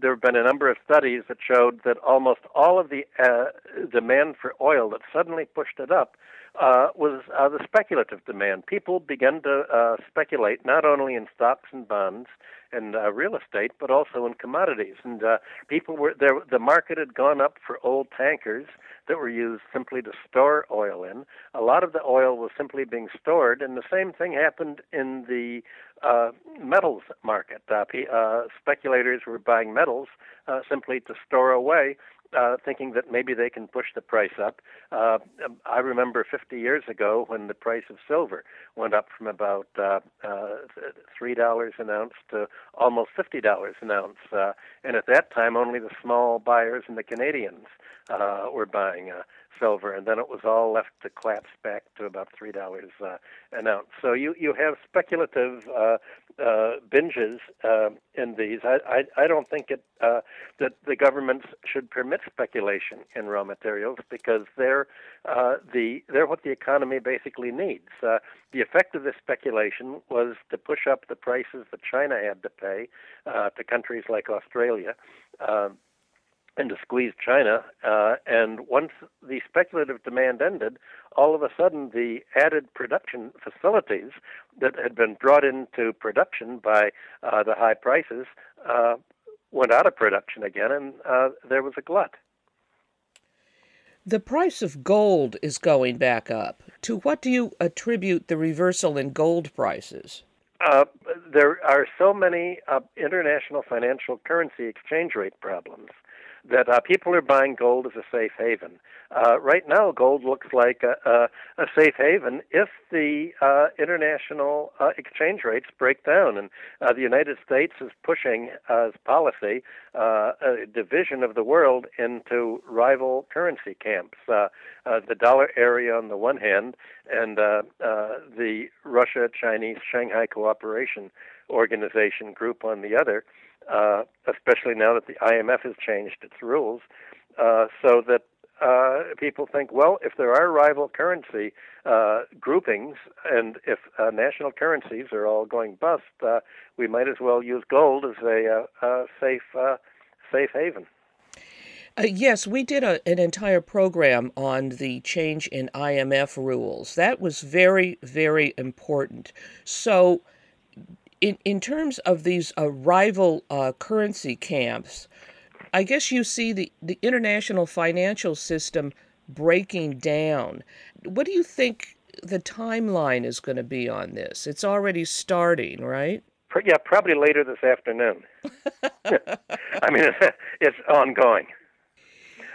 [SPEAKER 4] there have been a number of studies that showed that almost all of the uh, demand for oil that suddenly pushed it up uh, was uh, the speculative demand. People began to uh, speculate not only in stocks and bonds and uh, real estate, but also in commodities. And uh, people were there. The market had gone up for old tankers that were used simply to store oil in. A lot of the oil was simply being stored, and the same thing happened in the uh, metals market. Uh, uh, speculators were buying metals uh, simply to store away uh, thinking that maybe they can push the price up. Uh, I remember 50 years ago when the price of silver went up from about uh, uh, three dollars an ounce to almost fifty dollars an ounce, uh, and at that time only the small buyers and the Canadians uh, were buying uh, silver, and then it was all left to collapse back to about three dollars uh, an ounce. So you you have speculative uh, uh, binges uh, in these. I, I I don't think it uh, that the governments should permit speculation in raw materials because they're uh, the they're what the economy basically needs. The effect of this speculation was to push up the prices that China had to pay to countries like Australia. And to squeeze China. Uh, and once the speculative demand ended, all of a sudden the added production facilities that had been brought into production by uh, the high prices uh, went out of production again, and uh, there was a glut.
[SPEAKER 1] The price of gold is going back up. To what do you attribute the reversal in gold prices?
[SPEAKER 4] Uh, there are so many uh, international financial currency exchange rate problems that uh, people are buying gold as a safe haven. Uh, right now, gold looks like a, a, a safe haven if the uh, international uh, exchange rates break down. And uh, the United States is pushing as policy uh, a division of the world into rival currency camps. the dollar area on the one hand, and the Russia Chinese Shanghai Cooperation Organization group on the other uh, especially now that the IMF has changed its rules, uh, so that uh, people think, well, if there are rival currency uh, groupings and if uh, national currencies are all going bust, uh, we might as well use gold as a uh, safe uh, safe haven.
[SPEAKER 1] Yes, we did a, an entire program on the change in IMF rules. That was very, very important. So, in in terms of these uh, rival uh, currency camps, I guess you see the the international financial system breaking down. What do you think the timeline is going to be on this? It's already starting, right?
[SPEAKER 4] Yeah, probably later this afternoon. I mean, it's, it's ongoing.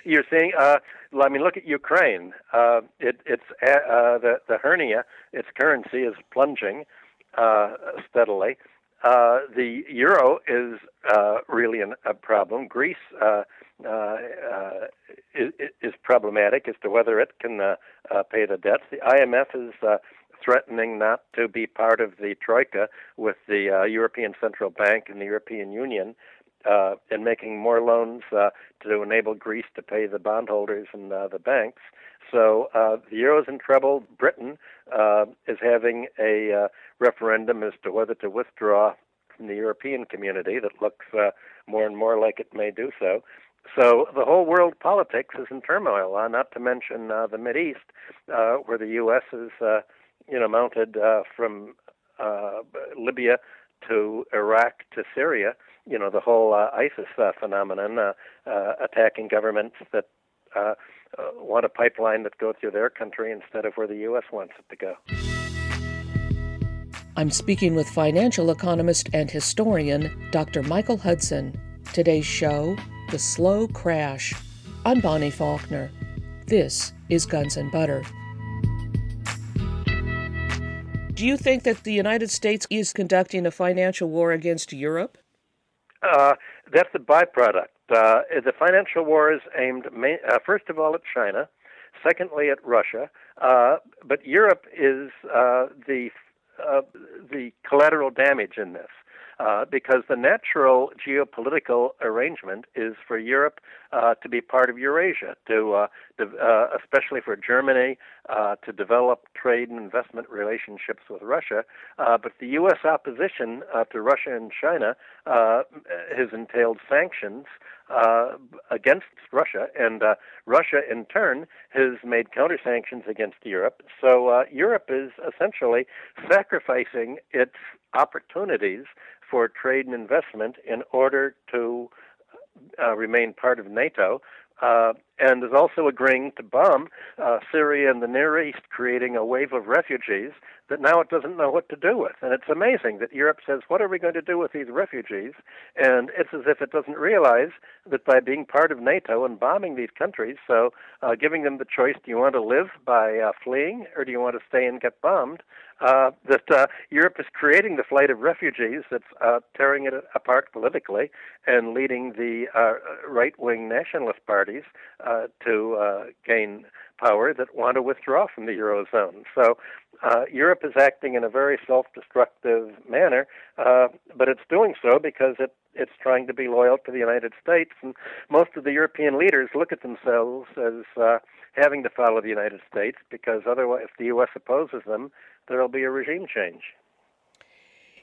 [SPEAKER 4] You're seeing. Uh, I mean, look at Ukraine. Uh, it, it's uh, the the hryvnia. Its currency is plunging uh, steadily. Uh, the euro is uh, really an, a problem. Greece uh, uh, uh is, is, problematic as to whether it can uh, pay the debts. The IMF is threatening not to be part of the troika with the uh, European Central Bank and the European Union. Uh, and making more loans uh, to enable Greece to pay the bondholders and uh, the banks. So uh, the euro's in trouble. Britain uh, is having a uh, referendum as to whether to withdraw from the European community that looks more and more like it may do so. So the whole world politics is in turmoil. Not to mention the Mid East, uh, where the U.S. is, uh, you know, mounted uh, from uh, Libya to Iraq to Syria. You know, the whole uh, ISIS uh, phenomenon, uh, uh, attacking governments that uh, uh, want a pipeline that goes through their country instead of where the U.S. wants it to go.
[SPEAKER 1] I'm speaking with financial economist and historian Dr. Michael Hudson. Today's show The Slow Crash. I'm Bonnie Faulkner. This is Guns and Butter. Do you think that the United States is conducting a financial war against Europe?
[SPEAKER 4] Uh, that's a byproduct. Uh, the financial war is aimed, main, uh, first of all, at China, secondly, at Russia, uh, but Europe is uh, the uh, the collateral damage in this. Uh, because the natural geopolitical arrangement is for Europe uh, to be part of Eurasia, to, uh, uh especially for Germany uh, to develop trade and investment relationships with Russia. Uh, but the U.S. opposition to Russia and China has entailed sanctions against Russia, and Russia in turn has made counter sanctions against Europe. So Europe is essentially sacrificing its opportunities for trade and investment in order to uh, remain part of NATO, uh, and is also agreeing to bomb uh, Syria and the Near East, creating a wave of refugees that now it doesn't know what to do with. And it's amazing that Europe says, What are we going to do with these refugees? And it's as if it doesn't realize that by being part of NATO and bombing these countries, so uh, giving them the choice do you want to live by uh, fleeing or do you want to stay and get bombed? Uh, that uh, Europe is creating the flight of refugees that's uh, tearing it apart politically and leading the uh, right wing nationalist parties uh, to uh, gain power that want to withdraw from the Eurozone. So uh, Europe is acting in a very self-destructive manner, uh, but it's doing so because it it's trying to be loyal to the United States, and most of the European leaders look at themselves as uh, having to follow the United States because otherwise, if the U.S. opposes them, there will be a regime change.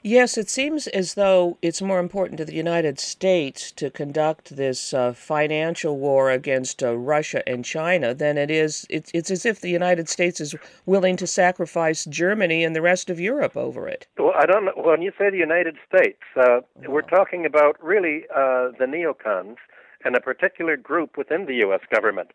[SPEAKER 1] Yes, it seems as though it's more important to the United States to conduct this uh, financial war against uh, Russia and China than it is. It's, it's as if the United States is willing to sacrifice Germany and the rest of Europe over it.
[SPEAKER 4] Well, I don't know. When you say the United States, uh, we're talking about really uh, the neocons and a particular group within the U.S. government.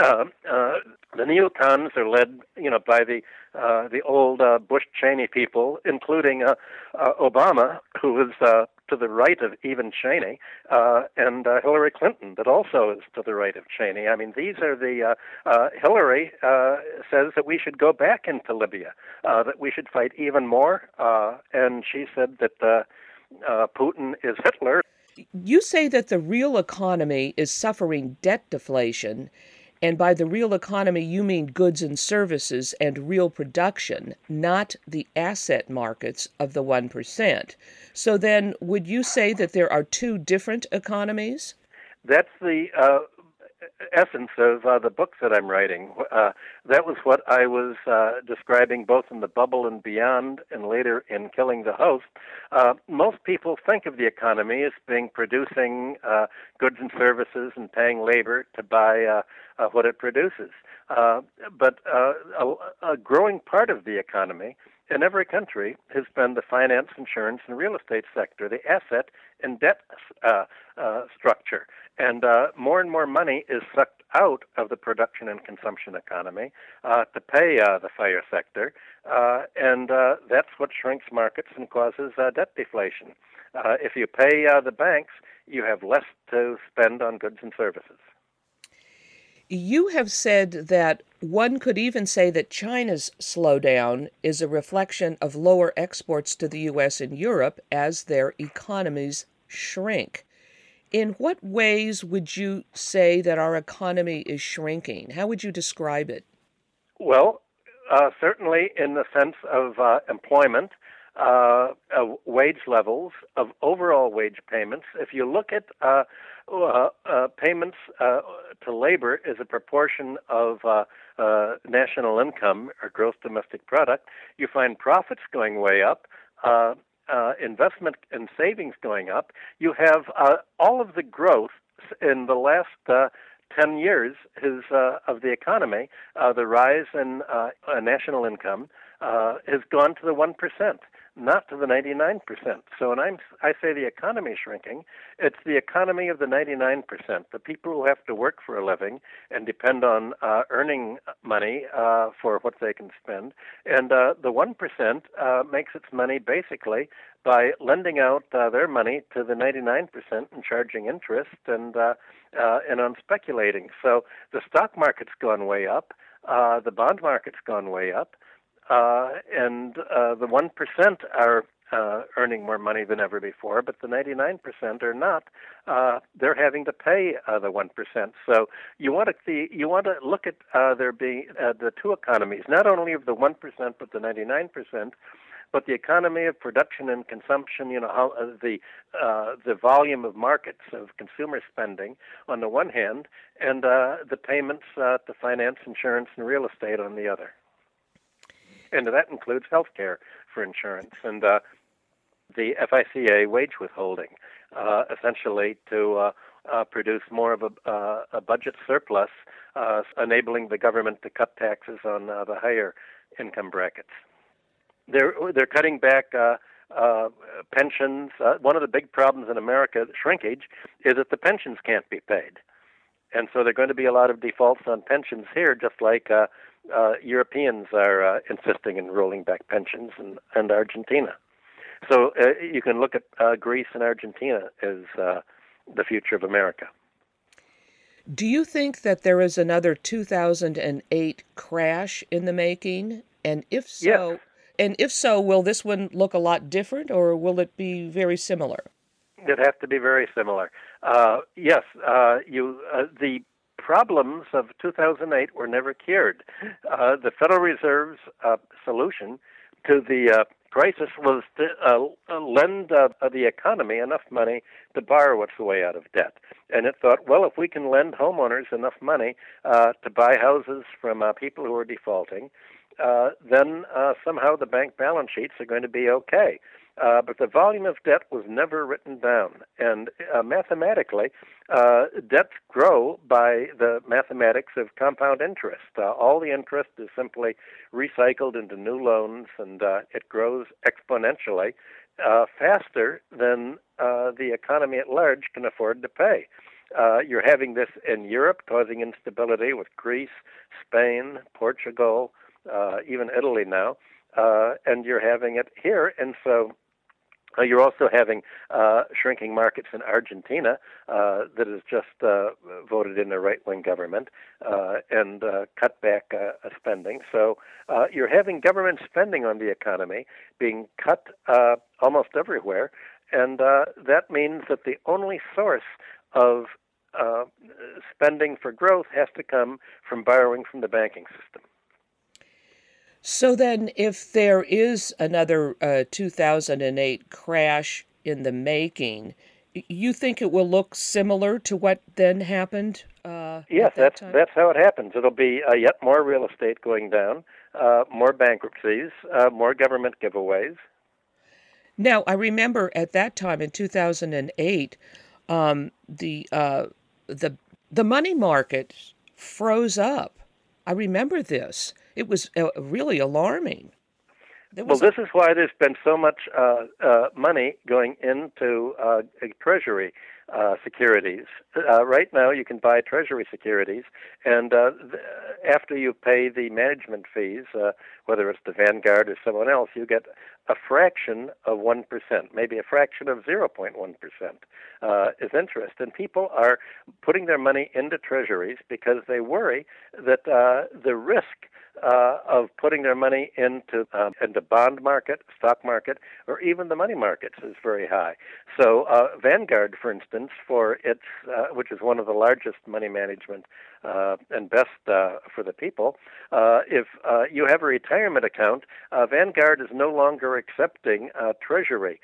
[SPEAKER 4] Uh, uh, the neocons are led, you know, by the uh, the old uh, Bush Cheney people, including uh, uh, Obama, who is uh, to the right of even Cheney, uh, and uh, Hillary Clinton, that also is to the right of Cheney. I mean, these are the uh, uh, Hillary uh, says that we should go back into Libya, uh, that we should fight even more, uh, and she said that uh, uh, Putin is Hitler.
[SPEAKER 1] You say that the real economy is suffering debt deflation and by the real economy, you mean goods and services and real production, not the asset markets of the 1%. So then, would you say that there are two different economies?
[SPEAKER 4] That's the uh, essence of uh, the book that I'm writing. Uh, that was what I was uh, describing both in The Bubble and Beyond and later in Killing the Host. Uh, most people think of the economy as being producing uh, goods and services and paying labor to buy uh, what it produces. But a, a growing part of the economy in every country has been the finance, insurance, and real estate sector, the asset and debt uh, uh, structure. And uh, more and more money is sucked out of the production and consumption economy uh, to pay uh, the FIRE sector, uh, and that's what shrinks markets and causes debt deflation. if you pay the banks, you have less to spend on goods and services.
[SPEAKER 1] You have said that one could even say that China's slowdown is a reflection of lower exports to the U.S. and Europe as their economies shrink. In what ways would you say that our economy is shrinking? How would you describe it?
[SPEAKER 4] Well, uh, certainly in the sense of uh, employment. uh, of wage levels, of overall wage payments. If you look at uh, uh, uh payments uh, to labor is a proportion of uh, national income or gross domestic product, you find profits going way up. investment and savings going up. You have all of the growth in the last 10 years is, uh, of the economy, uh, the rise in uh, national income has gone to the 1%, not to the 99%. So when I'm, I say the economy shrinking, it's the economy of the 99%, the people who have to work for a living and depend on uh, earning money uh, for what they can spend. And uh, the 1% uh, makes its money basically by lending out uh, their money to the 99% and charging interest and uh, uh, and on speculating. So the stock market's gone way up, uh, the bond market's gone way up, and uh, the one percent are uh, earning more money than ever before, but the 99% are not. Uh, they're having to pay uh, the 1%. So you want to the, you want to look at uh, there being uh, the two economies, not only of the 1% but the 99%, but the economy of production and consumption, you know, how, uh, the uh, the volume of markets of consumer spending on the one hand, and uh, the payments uh, to finance, insurance, and real estate on the other. And that includes health care for insurance and uh, the FICA wage withholding, uh, essentially to produce more of a, a budget surplus, enabling the government to cut taxes on the higher income brackets. They're they're cutting back uh, uh, pensions. Uh, one of the big problems in America, shrinkage, is that the pensions can't be paid, and so there are going to be a lot of defaults on pensions here, just like uh, uh, Europeans are uh, insisting in rolling back pensions, and, and Argentina. So uh, you can look at uh, Greece and Argentina as uh, the future of America.
[SPEAKER 1] Do you think that there is another 2008 crash in the making? And if so,
[SPEAKER 4] yes.
[SPEAKER 1] And if so, will this one look a lot different or will it be very similar?
[SPEAKER 4] It has to be very similar. Uh, yes, uh, you uh, the problems of 2008 were never cured. Uh, the Federal Reserve's uh, solution to the uh, crisis was to lend the economy enough money to borrow its way out of debt. And it thought, well, if we can lend homeowners enough money to buy houses from people who are defaulting, uh, then uh, somehow the bank balance sheets are going to be okay. Uh, but the volume of debt was never written down. And uh, mathematically, uh, debts grow by the mathematics of compound interest. Uh, all the interest is simply recycled into new loans, and uh, it grows exponentially uh, faster than the economy at large can afford to pay. you're having this in Europe, causing instability with Greece, Spain, Portugal, even Italy now, uh, and you're having it here. And so uh, you're also having uh, shrinking markets in Argentina uh, that has just uh, voted in a right wing government uh, and uh, cut back spending. So you're having government spending on the economy being cut almost everywhere. And that means that the only source of spending for growth has to come from borrowing from the banking system.
[SPEAKER 1] So then, if there is another uh, 2008 crash in the making, you think it will look similar to what then happened? Uh,
[SPEAKER 4] yes,
[SPEAKER 1] that
[SPEAKER 4] that's
[SPEAKER 1] time?
[SPEAKER 4] that's how it happens. It'll be uh, yet more real estate going down, uh, more bankruptcies, uh, more government giveaways.
[SPEAKER 1] Now, I remember at that time in 2008, um, the uh, the the money market froze up. I remember this it was uh, really alarming.
[SPEAKER 4] well, this is why there's been so much uh, uh, money going into uh, Treasury uh, securities. Uh, right now, you can buy Treasury securities, and th- after you pay the management fees, whether it's the Vanguard or someone else, you get a fraction of 1%, maybe a fraction of 0.1% uh, is interest. And people are putting their money into treasuries because they worry that uh, the risk uh, of putting their money into uh, into bond market, stock market, or even the money markets is very high. So uh, Vanguard, for instance, for its uh, which is one of the largest money management uh, and best uh, for the people, if you have a retirement account, Vanguard is no longer accepting Treasury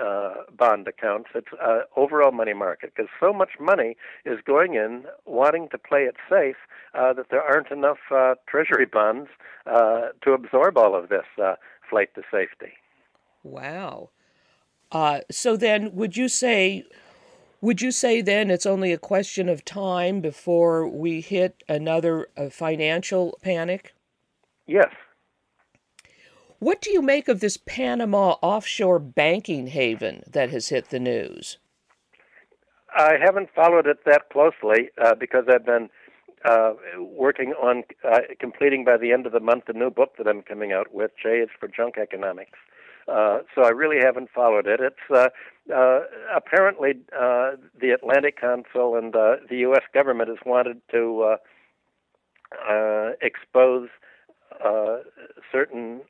[SPEAKER 4] uh, bond accounts. It's uh, overall money market because so much money is going in wanting to play it safe uh, that there aren't enough uh, treasury bonds uh, to absorb all of this uh, flight to safety.
[SPEAKER 1] Wow. Uh, so then, would you say? Would you say then it's only a question of time before we hit another uh, financial panic?
[SPEAKER 4] Yes,
[SPEAKER 1] what do you make of this Panama offshore banking haven that has hit the news?
[SPEAKER 4] I haven't followed it that closely uh, because I've been uh, working on uh, completing by the end of the month a new book that I'm coming out with. J is for Junk Economics. Uh, so I really haven't followed it. It's uh, uh, apparently uh, the Atlantic Council and uh, the U.S. government has wanted to uh, uh, expose uh, certain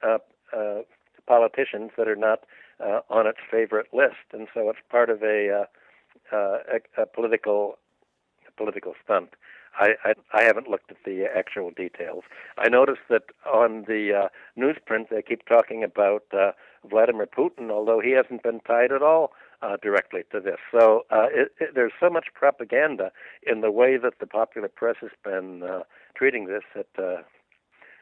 [SPEAKER 4] politicians that are not on its favorite list, and so it's part of a, a, a political a political stunt. I, I, I haven't looked at the actual details. I noticed that on the uh, newsprint they keep talking about uh, Vladimir Putin, although he hasn't been tied at all uh, directly to this. So uh, it, it, there's so much propaganda in the way that the popular press has been uh, treating this that uh,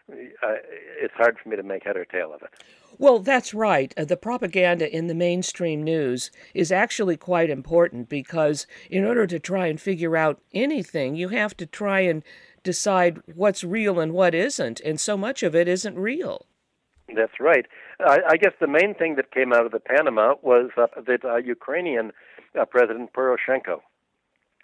[SPEAKER 4] it's hard for me to make head or tail of it.
[SPEAKER 1] Well, that's right. Uh, the propaganda in the mainstream news is actually quite important because, in order to try and figure out anything, you have to try and decide what's real and what isn't, and so much of it isn't real.
[SPEAKER 4] That's right. I, I guess the main thing that came out of the Panama was uh, that uh, Ukrainian uh, President Poroshenko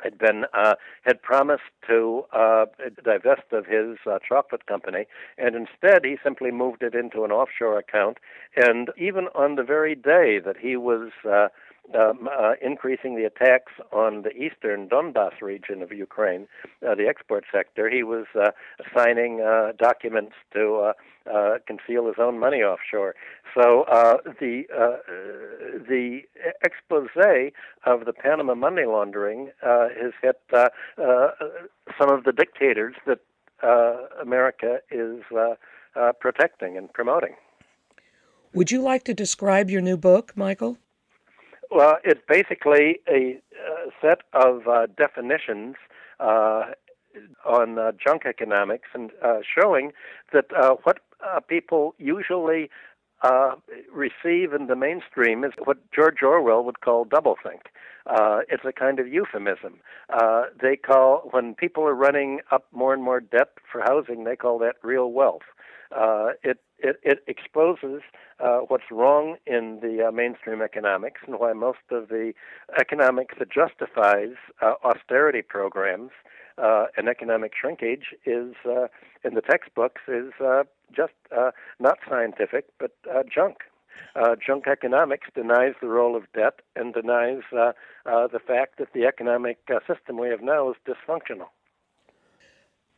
[SPEAKER 4] had been uh, had promised to uh, divest of his uh, chocolate company, and instead he simply moved it into an offshore account. And even on the very day that he was uh, um, uh, increasing the attacks on the eastern Donbass region of Ukraine, uh, the export sector. He was uh, signing uh, documents to uh, uh, conceal his own money offshore. So the the expose of the Panama money laundering has hit some of the dictators that America is protecting and promoting.
[SPEAKER 1] Would you like to describe your new book, Michael?
[SPEAKER 4] Well, it's basically a, uh, set of uh, definitions uh, on uh, junk economics and uh, showing that uh, what people usually receive in the mainstream is what George Orwell would call doublethink. it's a kind of euphemism. they call when people are running up more and more debt for housing, they call that real wealth. It it, it exposes uh, what's wrong in the uh, mainstream economics and why most of the economics that justifies uh, austerity programs uh, and economic shrinkage is uh, in the textbooks is uh, just not scientific but junk. junk economics denies the role of debt and denies the fact that the economic system we have now is dysfunctional.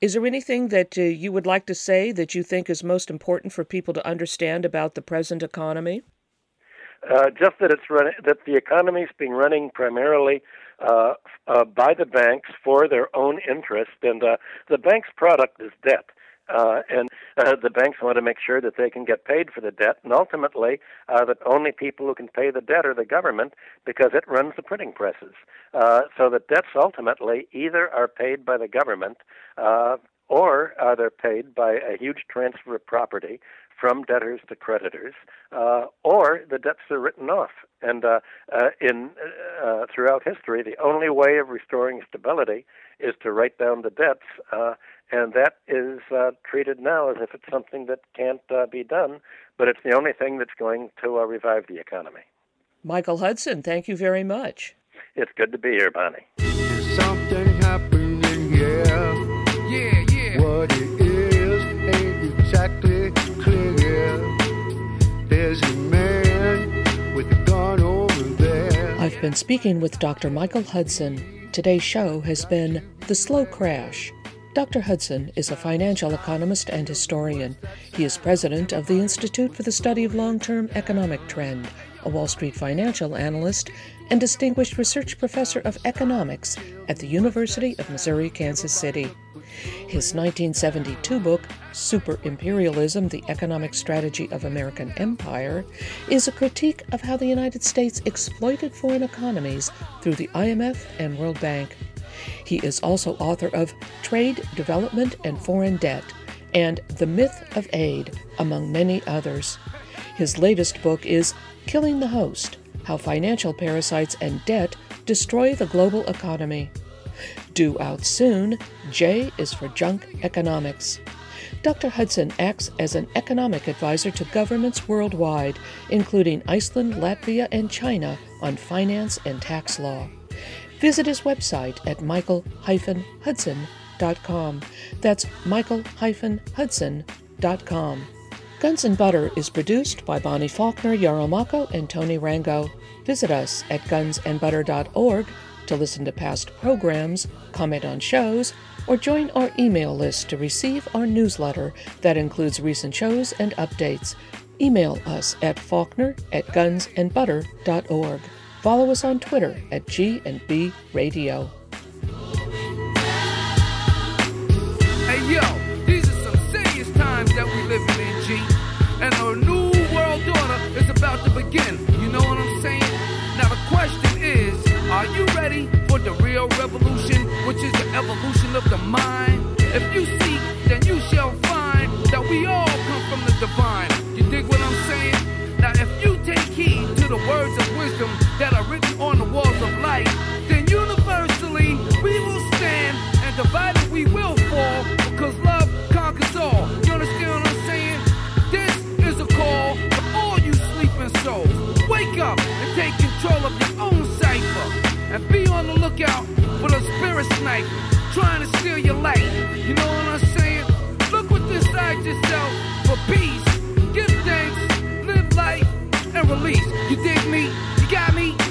[SPEAKER 1] Is there anything that uh, you would like to say that you think is most important for people to understand about the present economy?
[SPEAKER 4] Uh, just that it's run, that the economy is being running primarily uh, uh, by the banks for their own interest, and uh, the bank's product is debt. Uh, and uh, the banks want to make sure that they can get paid for the debt, and ultimately, uh, that only people who can pay the debt are the government because it runs the printing presses. Uh, so the debts ultimately either are paid by the government uh, or uh, they're paid by a huge transfer of property from debtors to creditors, uh, or the debts are written off. And uh, uh, in uh, throughout history, the only way of restoring stability is to write down the debts, uh, and that is uh, treated now as if it's something that can't be done. But it's the only thing that's going to revive the economy.
[SPEAKER 1] Michael Hudson, thank you very much.
[SPEAKER 4] It's good to be here, Bonnie.
[SPEAKER 2] Something happening here. Yeah, yeah. What it is ain't exactly clear. There's a man with a gun over there.
[SPEAKER 1] I've been speaking with Dr. Michael Hudson. Today's show has been The Slow Crash.
[SPEAKER 5] Dr. Hudson is a financial economist and historian. He is president of the Institute for the Study of Long Term Economic Trend, a Wall Street financial analyst, and distinguished research professor of economics at the University of Missouri Kansas City. His 1972 book, Super Imperialism The Economic Strategy of American Empire, is a critique of how the United States exploited foreign economies through the IMF and World Bank. He is also author of Trade, Development, and Foreign Debt and The Myth of Aid, among many others. His latest book is Killing the Host How Financial Parasites and Debt Destroy the Global Economy. Due out soon, J is for Junk Economics. Dr. Hudson acts as an economic advisor to governments worldwide, including Iceland, Latvia, and China, on finance and tax law. Visit his website at michael-hudson.com. That's michael-hudson.com. Guns and Butter is produced by Bonnie Faulkner, Yarrow Mahko, and Tony Rango. Visit us at gunsandbutter.org to listen to past programs, comment on shows, or join our email list to receive our newsletter that includes recent shows and updates. Email us at faulkner at gunsandbutter.org. Follow us on Twitter at G&B Radio.
[SPEAKER 3] Hey yo, these are some serious times that we living in, G. And a new world order is about to begin. You know what I'm saying? Now the question is, are you ready for the real revolution, which is the evolution of the mind? If you seek, then you shall find that we all come from the divine. Written on the walls of life, then universally we will stand and divided we will fall because love conquers all. You understand what I'm saying? This is a call for all you sleeping souls. Wake up and take control of your own cipher and be on the lookout for the spirit snipers trying to steal your life. You know what I'm saying? Look what within yourself for peace. Give thanks, live life, and release. You dig me? You got me?